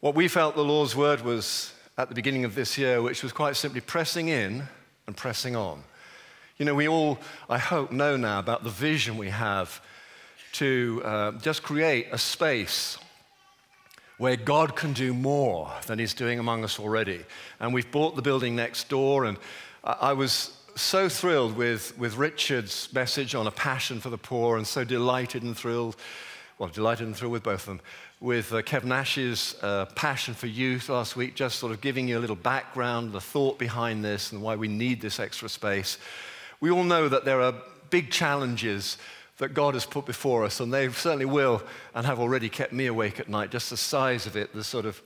what we felt the Lord's word was at the beginning of this year, which was quite simply pressing in and pressing on. You know, we all, I hope, know now about the vision we have to uh, just create a space where God can do more than He's doing among us already. And we've bought the building next door, and I was so thrilled with, with Richard's message on a passion for the poor, and so delighted and thrilled, well, delighted and thrilled with both of them, with uh, Kev Nash's uh, passion for youth last week, just sort of giving you a little background, the thought behind this, and why we need this extra space. We all know that there are big challenges that God has put before us, and they certainly will and have already kept me awake at night. Just the size of it, the sort of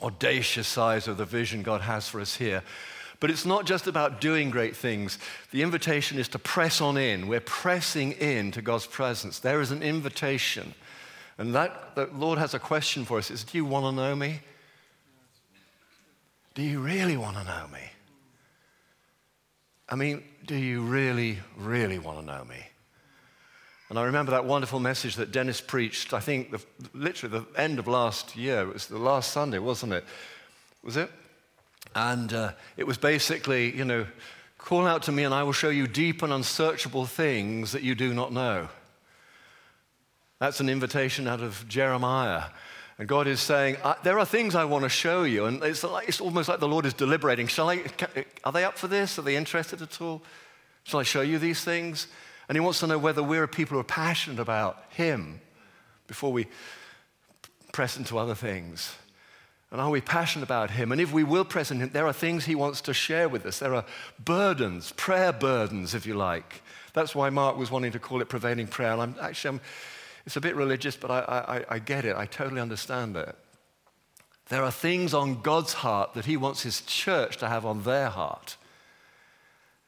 audacious size of the vision God has for us here. But it's not just about doing great things. The invitation is to press on in. We're pressing in to God's presence. There is an invitation. And that the Lord has a question for us. Is do you want to know me? Do you really want to know me? I mean, do you really, really want to know me? And I remember that wonderful message that Dennis preached, I think the, literally the end of last year. It was the last Sunday, wasn't it? Was it? And uh, it was basically, you know, call out to me and I will show you deep and unsearchable things that you do not know. That's an invitation out of Jeremiah. And God is saying, uh, There are things I want to show you. And it's, like, it's almost like the Lord is deliberating. Shall I, are they up for this? Are they interested at all? Shall I show you these things? And He wants to know whether we're people who are passionate about Him before we press into other things. And are we passionate about Him? And if we will press into Him, there are things He wants to share with us. There are burdens, prayer burdens, if you like. That's why Mark was wanting to call it prevailing prayer. And I'm actually, I'm, it's a bit religious, but I, I, I get it. I totally understand it. There are things on God's heart that He wants His church to have on their heart.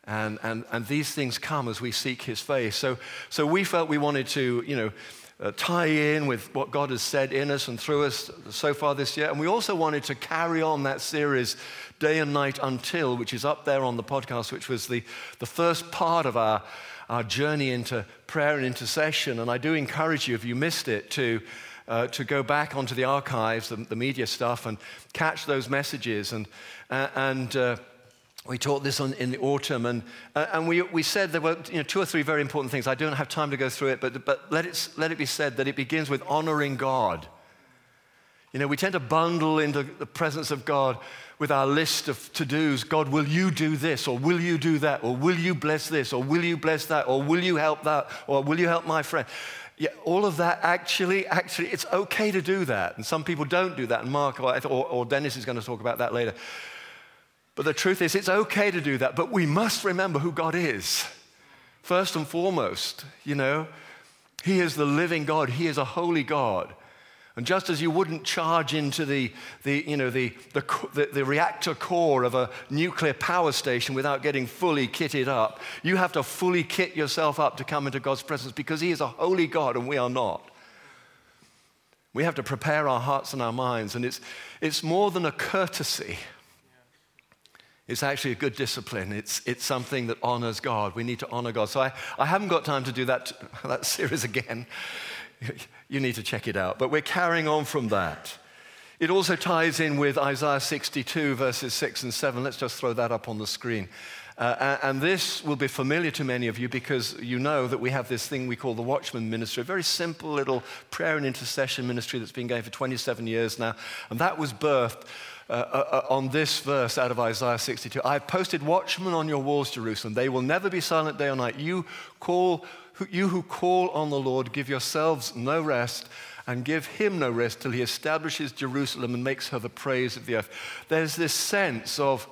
And, and, and these things come as we seek his face. So, so we felt we wanted to, you know, uh, tie in with what God has said in us and through us so far this year. And we also wanted to carry on that series, Day and Night Until, which is up there on the podcast, which was the, the first part of our, our journey into prayer and intercession. And I do encourage you, if you missed it, to, uh, to go back onto the archives, the, the, media stuff, and catch those messages. And, uh, and uh, we taught this on, in the autumn, and, uh, and we, we said there were you know, two or three very important things. I don't have time to go through it, but, but let, it, let it be said that it begins with honoring God. You know, we tend to bundle into the presence of God with our list of to dos God, will you do this? Or will you do that? Or will you bless this? Or will you bless that? Or will you help that? Or will you help my friend? Yeah, all of that actually, actually, it's okay to do that. And some people don't do that. And Mark or, or Dennis is going to talk about that later. But the truth is, it's okay to do that, but we must remember who God is. First and foremost, you know, He is the living God, He is a holy God. And just as you wouldn't charge into the, the, you know, the, the, the, the, reactor core of a nuclear power station without getting fully kitted up, you have to fully kit yourself up to come into God's presence because He is a holy God and we are not. We have to prepare our hearts and our minds, and it's, it's more than a courtesy. It's actually a good discipline. It's, it's something that honors God. We need to honor God. So I, I haven't got time to do that, that series again. You need to check it out. But we're carrying on from that. It also ties in with Isaiah 62, verses 6 and 7. Let's just throw that up on the screen. Uh, and this will be familiar to many of you because you know that we have this thing we call the Watchman Ministry, a very simple little prayer and intercession ministry that's been going for 27 years now. And that was birthed uh, uh, uh, on this verse out of Isaiah 62. I have posted watchmen on your walls, Jerusalem. They will never be silent day or night. You, call, you who call on the Lord, give yourselves no rest and give him no rest till he establishes Jerusalem and makes her the praise of the earth. There's this sense of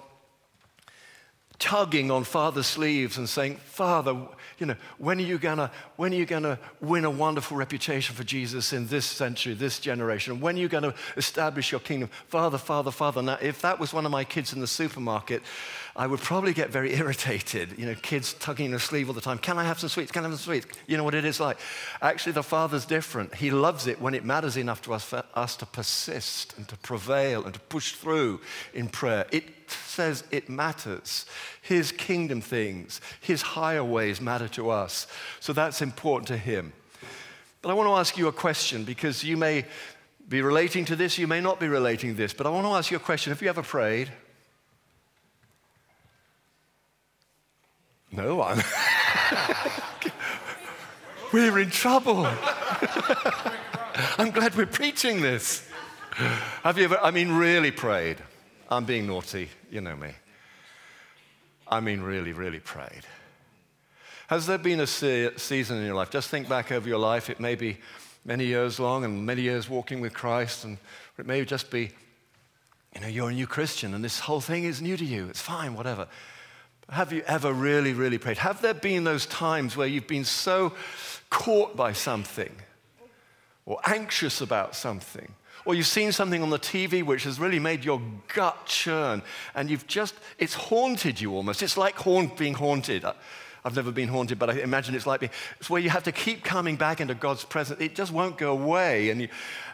tugging on Father's sleeves and saying, Father, you know, when are you gonna, when are you gonna win a wonderful reputation for Jesus in this century, this generation? When are you gonna establish your kingdom? Father, Father, Father. Now, if that was one of my kids in the supermarket, I would probably get very irritated. You know, kids tugging their sleeve all the time. Can I have some sweets? Can I have some sweets? You know what it is like. Actually, the Father's different. He loves it when it matters enough to us for us to persist and to prevail and to push through in prayer. It says it matters. His kingdom things, his higher ways matter to us. So that's important to him. But I want to ask you a question because you may be relating to this, you may not be relating to this, but I want to ask you a question. Have you ever prayed? No one. we're in trouble. I'm glad we're preaching this. Have you ever, I mean, really prayed? I'm being naughty, you know me. I mean, really, really prayed. Has there been a se- season in your life? Just think back over your life. It may be many years long and many years walking with Christ, and it may just be, you know, you're a new Christian and this whole thing is new to you. It's fine, whatever. Have you ever really, really prayed? Have there been those times where you've been so caught by something or anxious about something? Or you've seen something on the TV which has really made your gut churn and you've just, it's haunted you almost. It's like haunt, being haunted. I've never been haunted, but I imagine it's like me. It's where you have to keep coming back into God's presence. It just won't go away. And you,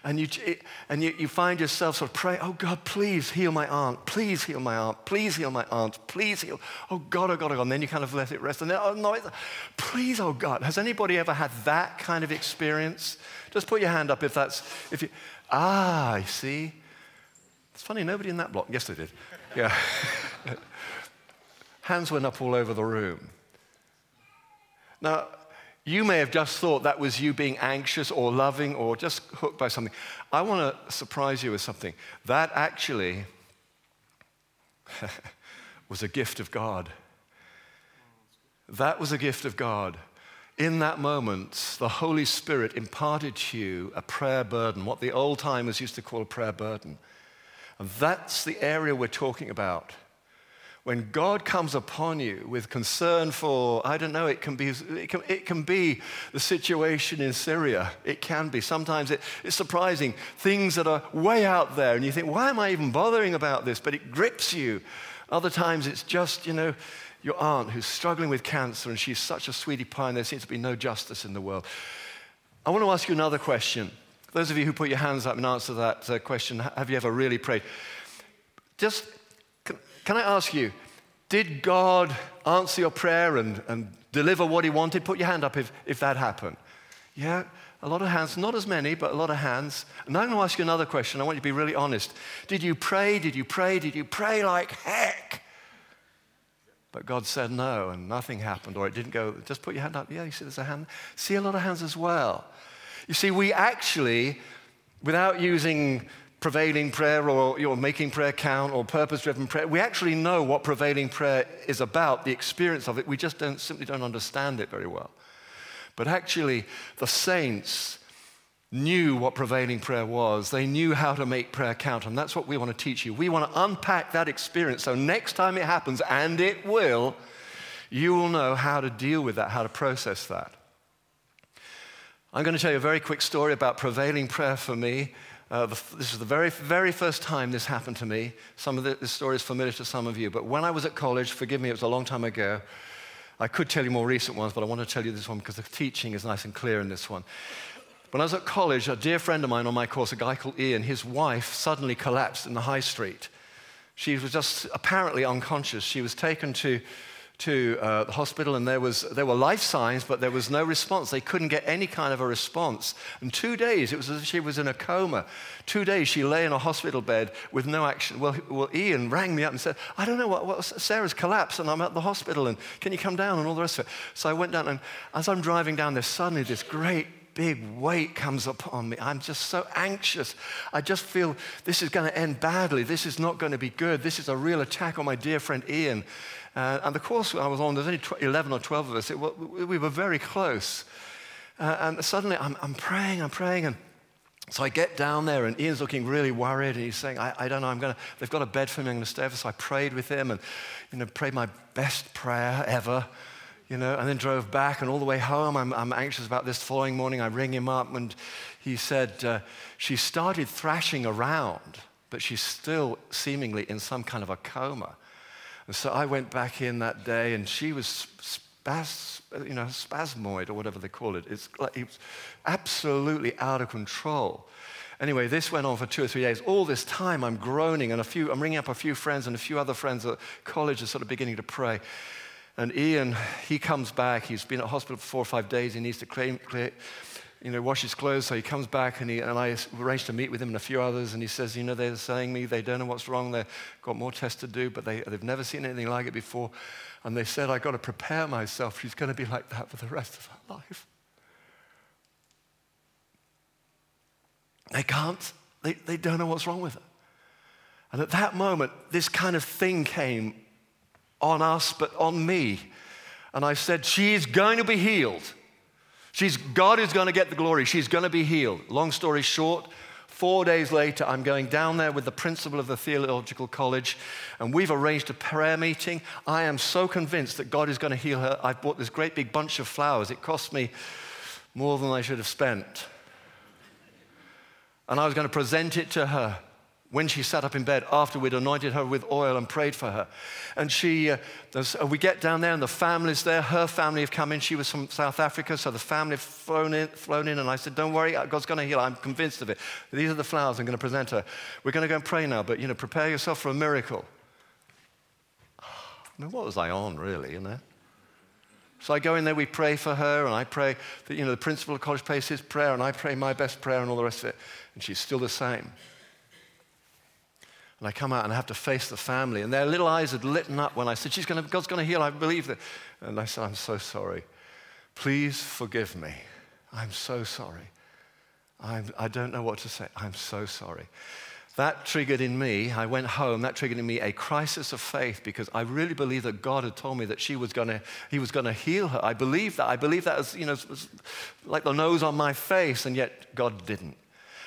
and you, it, and you, you find yourself sort of praying, oh God, please heal my aunt. Please heal my aunt. Please heal my aunt. Please heal. Oh God, oh God, oh God. And then you kind of let it rest. And then, oh no, please, oh God. Has anybody ever had that kind of experience? Just put your hand up if that's, if you, ah, I see. It's funny, nobody in that block. Yes, they did. Yeah. Hands went up all over the room. Now, you may have just thought that was you being anxious or loving or just hooked by something. I want to surprise you with something. That actually was a gift of God. That was a gift of God. In that moment, the Holy Spirit imparted to you a prayer burden, what the old timers used to call a prayer burden. And that's the area we're talking about when God comes upon you with concern for, I don't know, it can be, it can, it can be the situation in Syria. It can be. Sometimes it, it's surprising. Things that are way out there, and you think, why am I even bothering about this? But it grips you. Other times it's just, you know, your aunt who's struggling with cancer, and she's such a sweetie pie, and there seems to be no justice in the world. I want to ask you another question. Those of you who put your hands up and answer that uh, question, have you ever really prayed? Just can I ask you, did God answer your prayer and, and deliver what He wanted? Put your hand up if, if that happened. Yeah, a lot of hands, not as many, but a lot of hands. And I'm going to ask you another question. I want you to be really honest. Did you pray? Did you pray? Did you pray like heck? But God said no, and nothing happened, or it didn't go. Just put your hand up. Yeah, you see, there's a hand. See a lot of hands as well. You see, we actually, without using prevailing prayer or you're making prayer count or purpose driven prayer. We actually know what prevailing prayer is about, the experience of it. We just don't, simply don't understand it very well. But actually, the saints knew what prevailing prayer was. They knew how to make prayer count, and that's what we want to teach you. We want to unpack that experience so next time it happens, and it will, you will know how to deal with that, how to process that. I'm going to tell you a very quick story about prevailing prayer for me. Uh, this is the very, very first time this happened to me. Some of the, this story is familiar to some of you, but when I was at college, forgive me, it was a long time ago. I could tell you more recent ones, but I want to tell you this one because the teaching is nice and clear in this one. When I was at college, a dear friend of mine on my course, a guy called Ian, his wife suddenly collapsed in the high street. She was just apparently unconscious. She was taken to to uh, the hospital, and there, was, there were life signs, but there was no response. They couldn't get any kind of a response. And two days, it was as if she was in a coma. Two days, she lay in a hospital bed with no action. Well, well Ian rang me up and said, I don't know what, what, Sarah's collapsed, and I'm at the hospital, and can you come down, and all the rest of it. So I went down, and as I'm driving down there, suddenly this great big weight comes upon me. I'm just so anxious. I just feel this is going to end badly. This is not going to be good. This is a real attack on my dear friend Ian. Uh, and the course I was on, there's only 11 or 12 of us. It, we were very close. Uh, and suddenly I'm, I'm, praying, I'm praying, and so I get down there, and Ian's looking really worried, and he's saying, I, I don't know, I'm gonna, they've got a bed for me, I'm going to stay over. So I prayed with him and, you know, prayed my best prayer ever, you know, and then drove back, and all the way home, I'm, I'm anxious about this. Following morning, I ring him up, and he said, uh, she started thrashing around, but she's still seemingly in some kind of a coma. And so I went back in that day, and she was spas, you know, spasmoid or whatever they call it. It's like it was absolutely out of control. Anyway, this went on for two or three days. All this time, I'm groaning, and a few, I'm ringing up a few friends, and a few other friends at college are sort of beginning to pray. And Ian, he comes back. He's been at hospital for four or five days. He needs to clear, clear you know, wash his clothes. So he comes back and, he, and I arranged to meet with him and a few others. And he says, you know, they're saying me, they don't know what's wrong. They've got more tests to do, but they, they've never seen anything like it before. And they said, I've got to prepare myself. She's going to be like that for the rest of her life. They can't, they, they don't know what's wrong with her. And at that moment, this kind of thing came on us, but on me. And I said, She is going to be healed. She's, God is going to get the glory. She's going to be healed. Long story short, four days later, I'm going down there with the principal of the theological college, and we've arranged a prayer meeting. I am so convinced that God is going to heal her. I've bought this great big bunch of flowers. It cost me more than I should have spent. And I was going to present it to her when she sat up in bed after we'd anointed her with oil and prayed for her. And she, uh, uh, we get down there and the family's there. Her family have come in. She was from South Africa, so the family have flown in, flown in. And I said, don't worry, God's going to heal. I'm convinced of it. These are the flowers I'm going to present her. We're going to go and pray now, but, you know, prepare yourself for a miracle. I mean, what was I on, really, you know? So I go in there, we pray for her, and I pray that, you know, the principal of college prays his prayer, and I pray my best prayer and all the rest of it. And she's still the same. And I come out and I have to face the family. And their little eyes had lit up when I said, She's gonna, God's going to heal. I believe that. And I said, I'm so sorry. Please forgive me. I'm so sorry. I'm, I don't know what to say. I'm so sorry. That triggered in me, I went home, that triggered in me a crisis of faith because I really believed that God had told me that she was gonna, he was gonna heal her. I believed that. I believed that as, you know, like the nose on my face, and yet God didn't.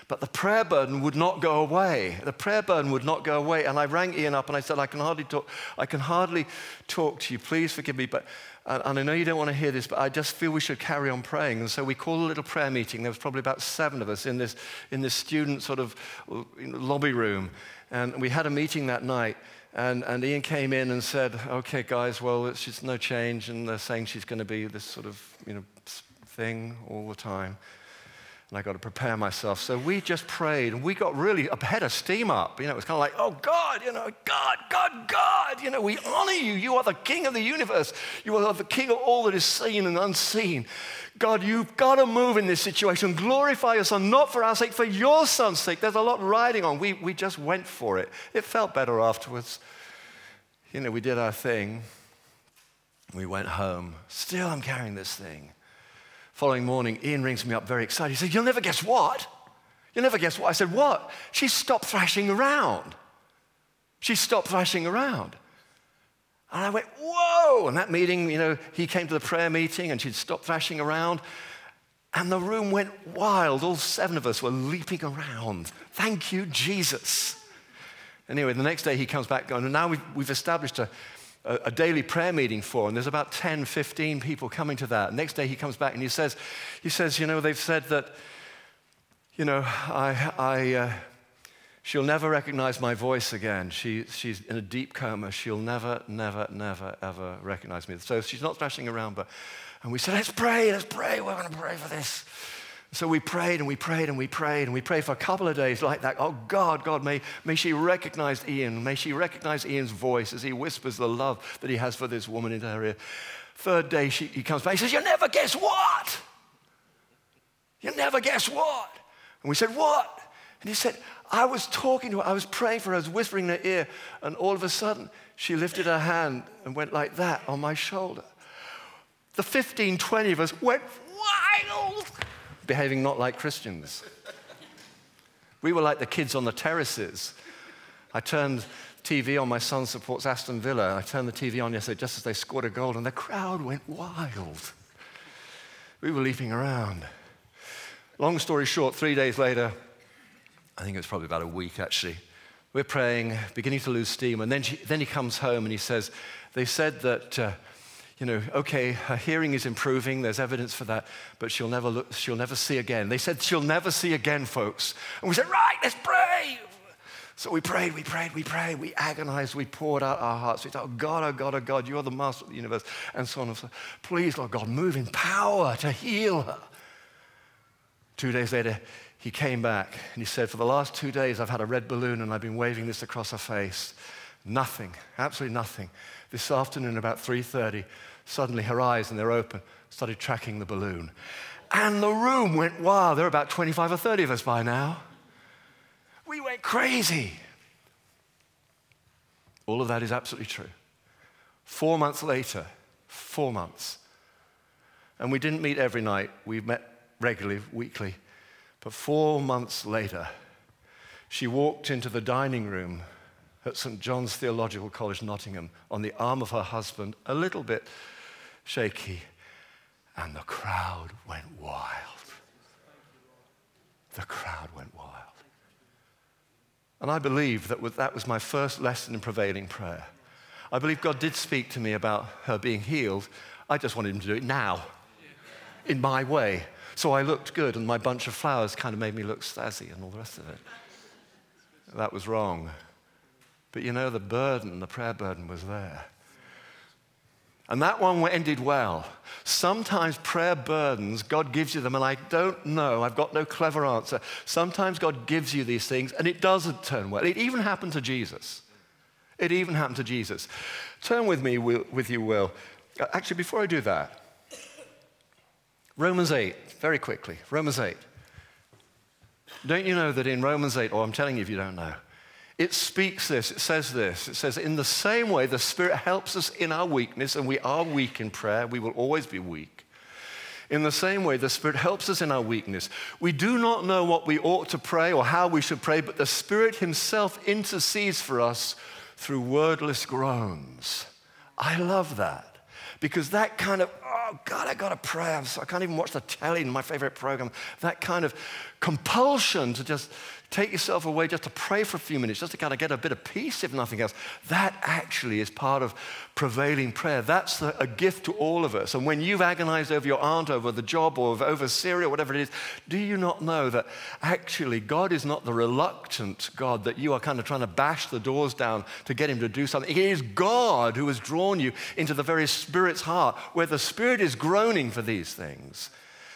But the prayer burden would not go away. The prayer burden would not go away. And I rang Ian up and I said, I can hardly talk, I can hardly talk to you. Please forgive me. But, and I know you don't want to hear this, but I just feel we should carry on praying. And so we called a little prayer meeting. There was probably about seven of us in this, in this student sort of lobby room. And we had a meeting that night. And, and Ian came in and said, okay, guys, well, it's just no change. And they're saying she's going to be this sort of, you know, thing all the time and I got to prepare myself. So we just prayed and we got really a head of steam up. You know, it was kind of like, oh God, you know, God, God, God, you know, we honor you. You are the king of the universe. You are the king of all that is seen and unseen. God, you've got to move in this situation. Glorify your son, not for our sake, for your son's sake. There's a lot riding on. We, we just went for it. It felt better afterwards. You know, we did our thing. We went home. Still, I'm carrying this thing. Following morning, Ian rings me up very excited. He said, You'll never guess what? You'll never guess what? I said, What? She stopped thrashing around. She stopped thrashing around. And I went, Whoa! And that meeting, you know, he came to the prayer meeting and she'd stopped thrashing around. And the room went wild. All seven of us were leaping around. Thank you, Jesus. Anyway, the next day he comes back going, now we've, we've established a, a, a, daily prayer meeting for, and there's about 10, 15 people coming to that. Next day he comes back and he says, he says, you know, they've said that, you know, I, I, uh, she'll never recognize my voice again. She, she's in a deep coma. She'll never, never, never, ever recognize me. So she's not thrashing around, but, and we said, let's pray, let's pray. We're going to pray for this. So we prayed and we prayed and we prayed and we prayed for a couple of days like that. Oh God, God, may, may she recognize Ian. May she recognize Ian's voice as he whispers the love that he has for this woman in her ear. Third day, she, he comes back. He says, You'll never guess what? You'll never guess what? And we said, What? And he said, I was talking to her, I was praying for her, I was whispering in her ear, and all of a sudden, she lifted her hand and went like that on my shoulder. The 15, 20 of us went wild behaving not like Christians. We were like the kids on the terraces. I turned TV on, my son supports Aston Villa. I turned the TV on yesterday just as they scored a goal, and the crowd went wild. We were leaping around. Long story short, three days later, I think it was probably about a week actually, we're praying, beginning to lose steam, and then, she, then he comes home and he says, They said that. Uh, you know, okay, her hearing is improving, there's evidence for that, but she'll never, look, she'll never see again. They said she'll never see again, folks. And we said, right, let's pray. So we prayed, we prayed, we prayed, we agonized, we poured out our hearts. We thought, oh God, oh God, oh God, you're the master of the universe, and so on and so on. Please, Lord God, move in power to heal her. Two days later, he came back and he said, For the last two days, I've had a red balloon and I've been waving this across her face. Nothing, absolutely nothing. This afternoon, about 3:30, suddenly her eyes, and they're open, started tracking the balloon. And the room went wild. There are about 25 or 30 of us by now. We went crazy. All of that is absolutely true. Four months later, four months, and we didn't meet every night, we met regularly, weekly. But four months later, she walked into the dining room at St. John's Theological College, Nottingham, on the arm of her husband, a little bit shaky, and the crowd went wild. The crowd went wild. And I believe that that was my first lesson in prevailing prayer. I believe God did speak to me about her being healed. I just wanted him to do it now, in my way. So I looked good, and my bunch of flowers kind of made me look stazzy and all the rest of it. That was wrong. But you know, the burden, the prayer burden was there. And that one ended well. Sometimes prayer burdens, God gives you them, and I don't know, I've got no clever answer. Sometimes God gives you these things, and it doesn't turn well. It even happened to Jesus. It even happened to Jesus. Turn with me, with you, Will. Uh, actually, before I do that, Romans 8, very quickly. Romans 8. Don't you know that in Romans 8, or I'm telling you if you don't know, it speaks this, it says this. It says, In the same way, the Spirit helps us in our weakness, and we are weak in prayer. We will always be weak. In the same way, the Spirit helps us in our weakness. We do not know what we ought to pray or how we should pray, but the Spirit Himself intercedes for us through wordless groans. I love that because that kind of, oh God, I got to pray. I can't even watch the telly in my favorite program. That kind of compulsion to just take yourself away just to pray for a few minutes, just to kind of get a bit of peace, if nothing else. That actually is part of prevailing prayer. That's a gift to all of us. And when you've agonized over your aunt, over the job, or over Syria, whatever it is, do you not know that actually God is not the reluctant God that you are kind of trying to bash the doors down to get him to do something? It is God who has drawn you into the very Spirit's heart, where the Spirit is groaning for these things.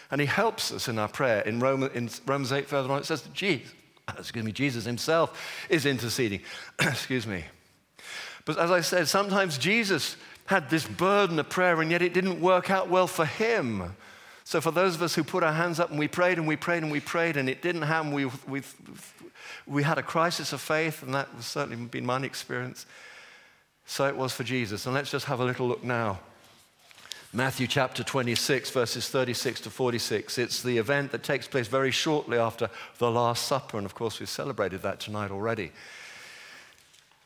And he helps us in our prayer. In Romans, in Romans 8, further on, it says, Jesus, excuse me, Jesus himself is interceding. excuse me. But as I said, sometimes Jesus had this burden of prayer, and yet it didn't work out well for him. So, for those of us who put our hands up and we prayed and we prayed and we prayed and it didn't happen, we, we, we had a crisis of faith, and that was certainly been my experience. So it was for Jesus. And let's just have a little look now. Matthew chapter 26, verses 36 to 46. It's the event that takes place very shortly after the Last Supper, and of course, we've celebrated that tonight already.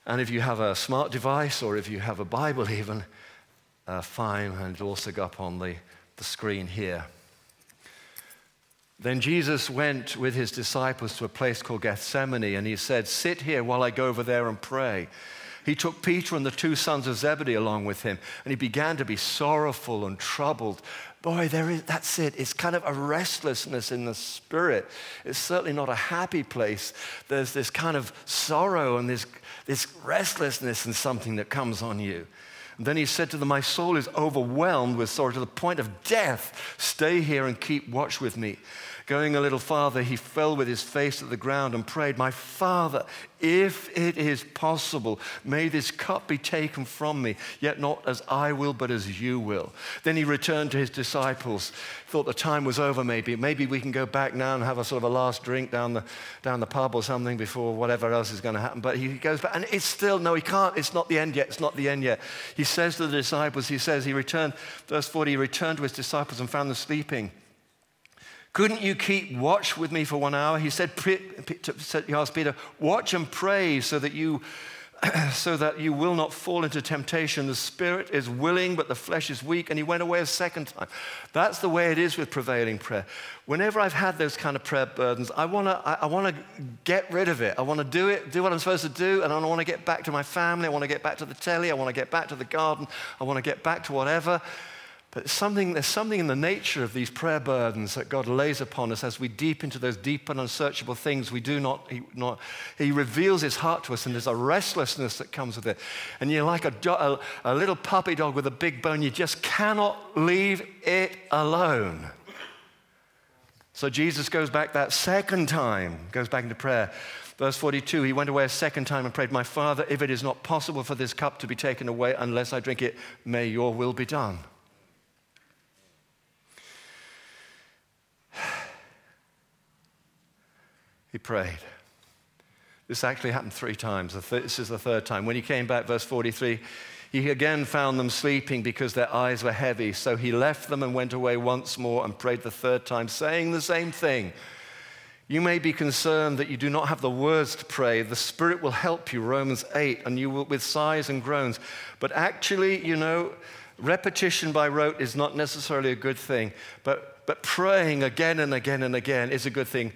And if you have a smart device or if you have a Bible, even, uh, fine, and it'll also go up on the, the screen here. Then Jesus went with his disciples to a place called Gethsemane, and he said, Sit here while I go over there and pray. He took Peter and the two sons of Zebedee along with him, and he began to be sorrowful and troubled. Boy, there is, that's it. It's kind of a restlessness in the spirit. It's certainly not a happy place. There's this kind of sorrow and this, this restlessness and something that comes on you. And then he said to them, My soul is overwhelmed with sorrow to the point of death. Stay here and keep watch with me. Going a little farther, he fell with his face to the ground and prayed, My Father, if it is possible, may this cup be taken from me, yet not as I will, but as you will. Then he returned to his disciples, thought the time was over, maybe. Maybe we can go back now and have a sort of a last drink down the, down the pub or something before whatever else is going to happen. But he goes back, and it's still, no, he can't. It's not the end yet. It's not the end yet. He says to the disciples, he says, he returned, verse 40, he returned to his disciples and found them sleeping. Couldn't you keep watch with me for one hour? He said, he asked Peter, watch and pray so that you so that you will not fall into temptation. The spirit is willing, but the flesh is weak. And he went away a second time. That's the way it is with prevailing prayer. Whenever I've had those kind of prayer burdens, I want to I, I wanna get rid of it. I want to do it, do what I'm supposed to do, and I want to get back to my family. I want to get back to the telly. I want to get back to the garden. I want to get back to whatever. But something, there's something in the nature of these prayer burdens that God lays upon us as we deep into those deep and unsearchable things we do not he, not, he, reveals his heart to us, and there's a restlessness that comes with it. And you're like a, a, a little puppy dog with a big bone, you just cannot leave it alone. So Jesus goes back that second time, goes back into prayer. Verse 42, he went away a second time and prayed, My Father, if it is not possible for this cup to be taken away unless I drink it, may your will be done. He prayed. This actually happened three times. This is the third time. When he came back, verse 43, he again found them sleeping because their eyes were heavy. So he left them and went away once more and prayed the third time, saying the same thing. You may be concerned that you do not have the words to pray. The Spirit will help you, Romans 8, and you will with sighs and groans. But actually, you know, repetition by rote is not necessarily a good thing, but, but praying again and again and again is a good thing.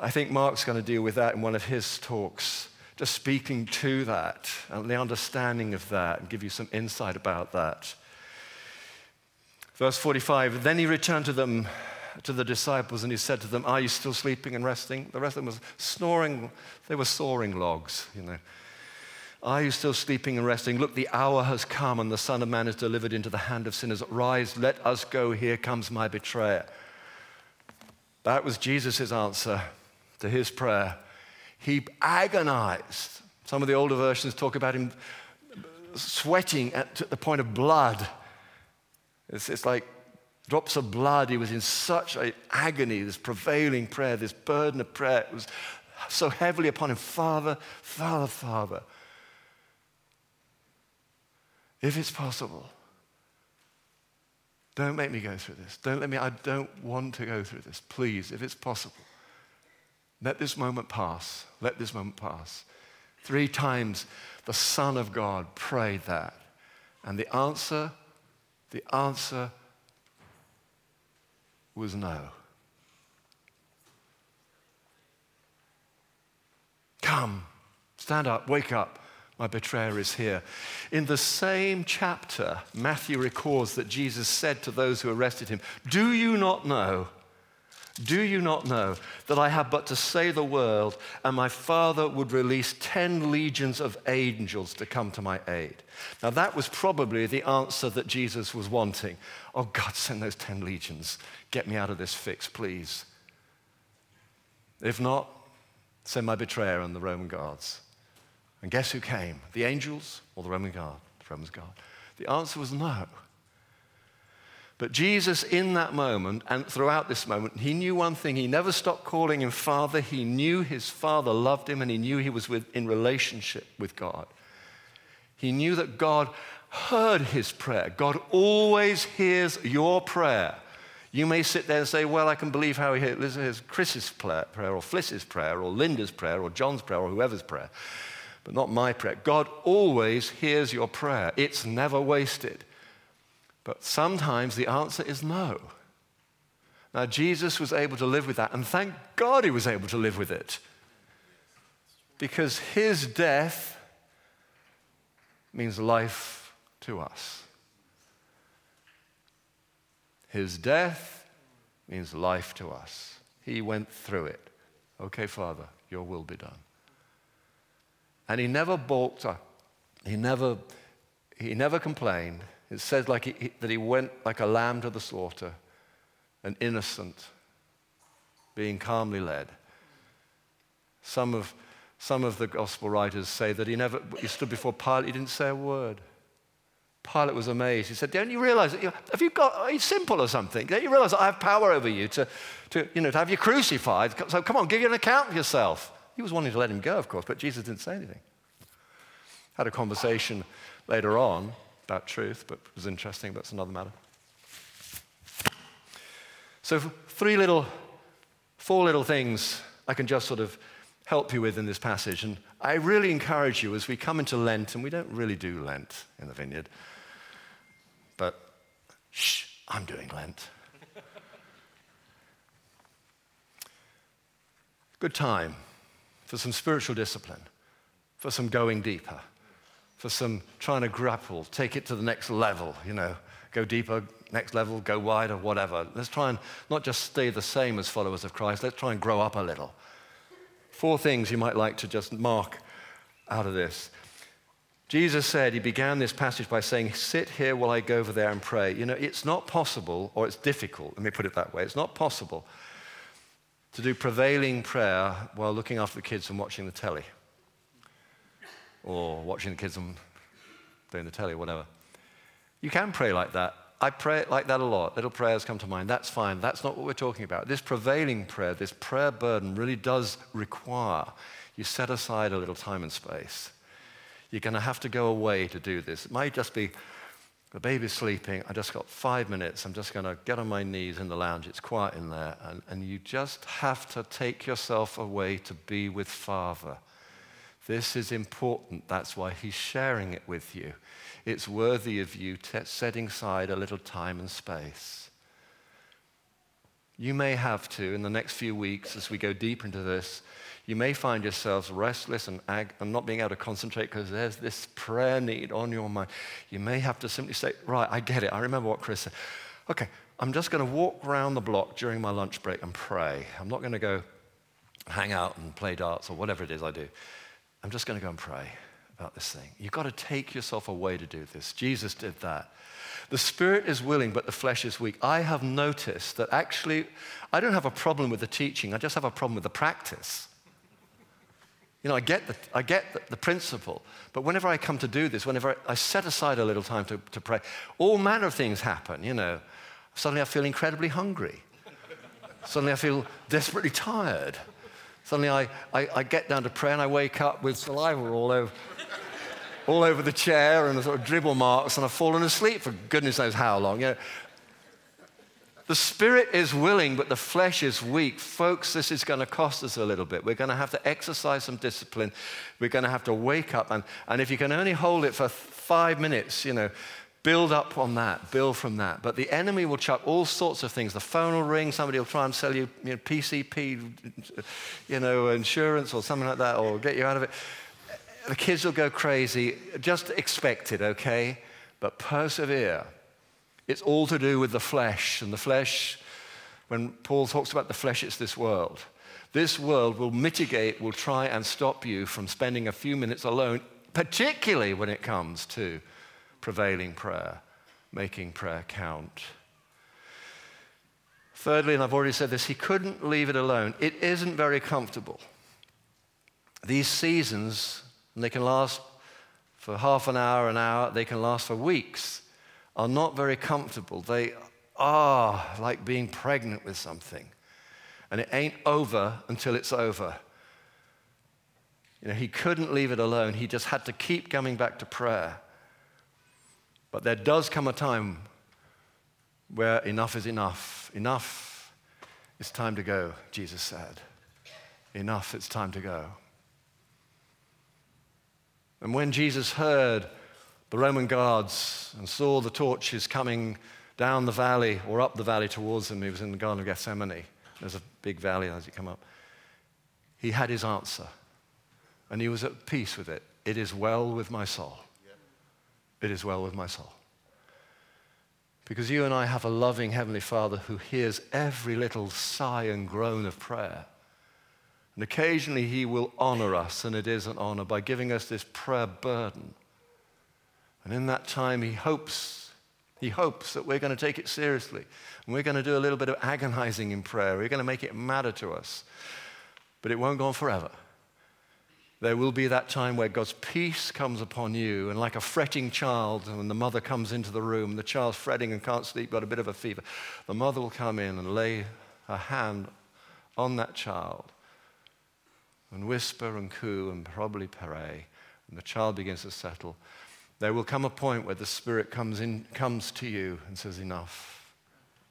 I think Mark's going to deal with that in one of his talks. Just speaking to that and the understanding of that and give you some insight about that. Verse 45 Then he returned to them to the disciples and he said to them, Are you still sleeping and resting? The rest of them was snoring. They were soaring logs, you know. Are you still sleeping and resting? Look, the hour has come and the Son of Man is delivered into the hand of sinners. Rise, let us go. Here comes my betrayer. That was Jesus' answer to his prayer. He agonized. Some of the older versions talk about him sweating at the point of blood. It's, it's like drops of blood. He was in such agony, this prevailing prayer, this burden of prayer. It was so heavily upon him Father, Father, Father. If it's possible, don't make me go through this. Don't let me, I don't want to go through this. Please, if it's possible, let this moment pass. Let this moment pass. Three times the Son of God prayed that. And the answer, the answer was no. Come, stand up, wake up. My betrayer is here. In the same chapter, Matthew records that Jesus said to those who arrested him, Do you not know? Do you not know that I have but to say the word, and my Father would release 10 legions of angels to come to my aid? Now, that was probably the answer that Jesus was wanting. Oh, God, send those 10 legions. Get me out of this fix, please. If not, send my betrayer and the Roman guards. And guess who came? The angels or the Roman guard? The Roman guard. The answer was no. But Jesus, in that moment and throughout this moment, he knew one thing. He never stopped calling him Father. He knew his Father loved him and he knew he was with, in relationship with God. He knew that God heard his prayer. God always hears your prayer. You may sit there and say, Well, I can believe how he hears Chris's prayer, or Fliss's prayer, or Linda's prayer, or John's prayer, or whoever's prayer, but not my prayer. God always hears your prayer, it's never wasted. But sometimes the answer is no. Now, Jesus was able to live with that, and thank God he was able to live with it. Because his death means life to us. His death means life to us. He went through it. Okay, Father, your will be done. And he never balked. Uh, he never, he never complained. It says like he, that he went like a lamb to the slaughter, an innocent, being calmly led. Some of, some of the gospel writers say that he never, he stood before Pilate, he didn't say a word. Pilate was amazed. He said, Don't you realize that you, have you got, are you simple or something? Don't you realize that I have power over you to, to, you know, to have you crucified? So come on, give you an account of yourself. He was wanting to let him go, of course, but Jesus didn't say anything. Had a conversation later on about truth, but it was interesting, it's another matter. So, three little, four little things I can just sort of help you with in this passage. And I really encourage you as we come into Lent, and we don't really do Lent in the vineyard, but shh, I'm doing Lent. Good time for some spiritual discipline, for some going deeper, for some trying to grapple, take it to the next level, you know, go deeper, next level, go wider, whatever. Let's try and not just stay the same as followers of Christ, let's try and grow up a little. Four things you might like to just mark out of this. Jesus said, he began this passage by saying, Sit here while I go over there and pray. You know, it's not possible, or it's difficult, let me put it that way. It's not possible to do prevailing prayer while looking after the kids and watching the telly, or watching the kids and doing the telly, or whatever. You can pray like that I pray like that a lot. Little prayers come to mind. That's fine. That's not what we're talking about. This prevailing prayer, this prayer burden really does require you set aside a little time and space. You're going to have to go away to do this. It might just be the baby's sleeping. I just got five minutes. I'm just going to get on my knees in the lounge. It's quiet in there. And, and you just have to take yourself away to be with Father. This is important. That's why He's sharing it with you. It's worthy of you t- setting aside a little time and space. You may have to, in the next few weeks, as we go deeper into this, you may find yourselves restless and, ag- and not being able to concentrate because there's this prayer need on your mind. You may have to simply say, Right, I get it. I remember what Chris said. Okay, I'm just going to walk around the block during my lunch break and pray. I'm not going to go hang out and play darts or whatever it is I do. I'm just going to go and pray about this thing. You've got to take yourself away to do this. Jesus did that. The spirit is willing, but the flesh is weak. I have noticed that actually, I don't have a problem with the teaching, I just have a problem with the practice. You know, I get, the, I get the, the, principle, but whenever I come to do this, whenever I, set aside a little time to, to pray, all manner of things happen, you know. Suddenly I feel incredibly hungry. Suddenly I feel desperately tired. Suddenly I, I, I, get down to pray and I wake up with saliva all over, all over the chair and the sort of dribble marks, and I've fallen asleep for goodness knows how long. You know, the spirit is willing, but the flesh is weak. Folks, this is going to cost us a little bit. We're going to have to exercise some discipline. We're going to have to wake up. And, and if you can only hold it for five minutes, you know, build up on that, build from that. But the enemy will chuck all sorts of things. The phone will ring, somebody will try and sell you, you know, PCP, you know, insurance or something like that, or get you out of it. The kids will go crazy. Just expect it, okay? But persevere. It's all to do with the flesh. And the flesh, when Paul talks about the flesh, it's this world. This world will mitigate, will try and stop you from spending a few minutes alone, particularly when it comes to prevailing prayer, making prayer count. Thirdly, and I've already said this, he couldn't leave it alone. It isn't very comfortable. These seasons, and they can last for half an hour, an hour, they can last for weeks are not very comfortable. They are like being pregnant with something. And it ain't over until it's over. You know, he couldn't leave it alone. He just had to keep coming back to prayer. But there does come a time where enough is enough. Enough. It's time to go, Jesus said. Enough, it's time to go. And when Jesus heard the Roman guards and saw the torches coming down the valley or up the valley towards him. He was in the Garden of Gethsemane. There's a big valley as you come up. He had his answer, and he was at peace with it. It is well with my soul. It is well with my soul. Because you and I have a loving Heavenly Father who hears every little sigh and groan of prayer. And occasionally He will honor us, and it is an honor, by giving us this prayer burden and in that time, he hopes, he hopes that we're going to take it seriously. And we're going to do a little bit of agonizing in prayer. We're going to make it matter to us. But it won't go on forever. There will be that time where God's peace comes upon you, and like a fretting child, when the mother comes into the room, the child's fretting and can't sleep, got a bit of a fever, the mother will come in and lay her hand on that child and whisper and coo and probably pray, and the child begins to settle. There will come a point where the Spirit comes, in, comes to you and says, Enough.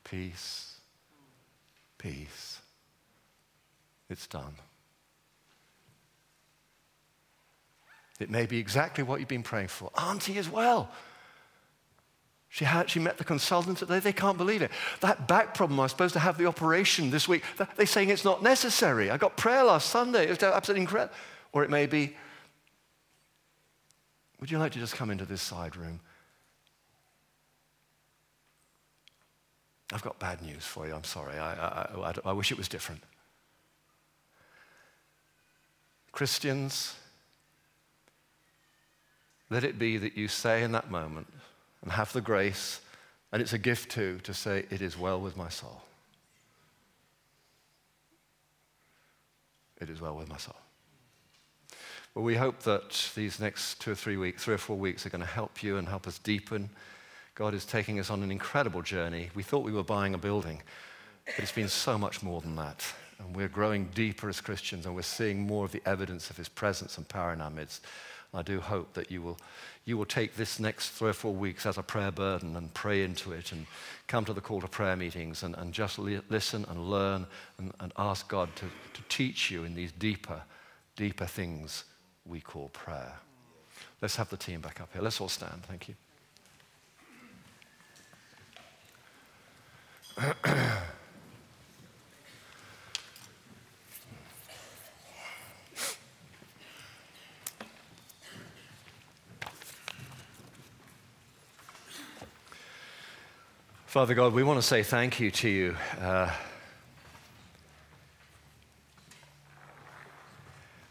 Peace. Peace. It's done. It may be exactly what you've been praying for. Auntie as well. She, had, she met the consultant today. They can't believe it. That back problem, I was supposed to have the operation this week. They're saying it's not necessary. I got prayer last Sunday. It was absolutely incredible. Or it may be, would you like to just come into this side room? I've got bad news for you. I'm sorry. I, I, I, I wish it was different. Christians, let it be that you say in that moment and have the grace, and it's a gift too, to say, It is well with my soul. It is well with my soul. Well, we hope that these next two or three weeks, three or four weeks, are going to help you and help us deepen, God is taking us on an incredible journey. We thought we were buying a building, but it's been so much more than that. And we're growing deeper as Christians, and we're seeing more of the evidence of His presence and power in our midst. I do hope that you will, you will take this next three or four weeks as a prayer burden and pray into it and come to the call to prayer meetings and, and just li- listen and learn and, and ask God to, to teach you in these deeper, deeper things we call prayer. Let's have the team back up here. Let's all stand. Thank you. Father God, we want to say thank you to you. Uh,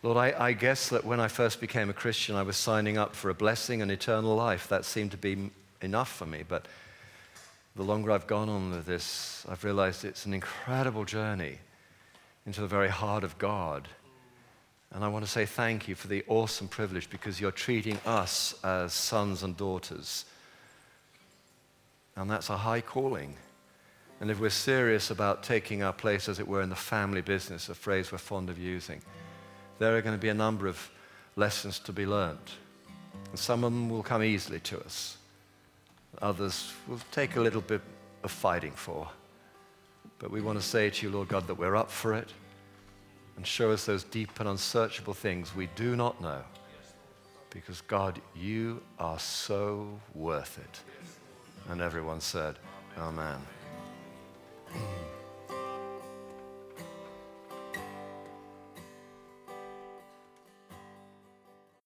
Lord, I, I, guess that when I first became a Christian, I was signing up for a blessing and eternal life. That seemed to be enough for me. But the longer I've gone on with this, I've realized it's an incredible journey into the very heart of God. And I want to say thank you for the awesome privilege because you're treating us as sons and daughters and that's a high calling. And if we're serious about taking our place, as it were, in the family business, a phrase we're fond of using, there are going to be a number of lessons to be learned. And some of them will come easily to us. Others will take a little bit of fighting for. But we want to say to you, Lord God, that we're up for it. And show us those deep and unsearchable things we do not know. Because, God, you are so worth it. And everyone said, Amen. Amen.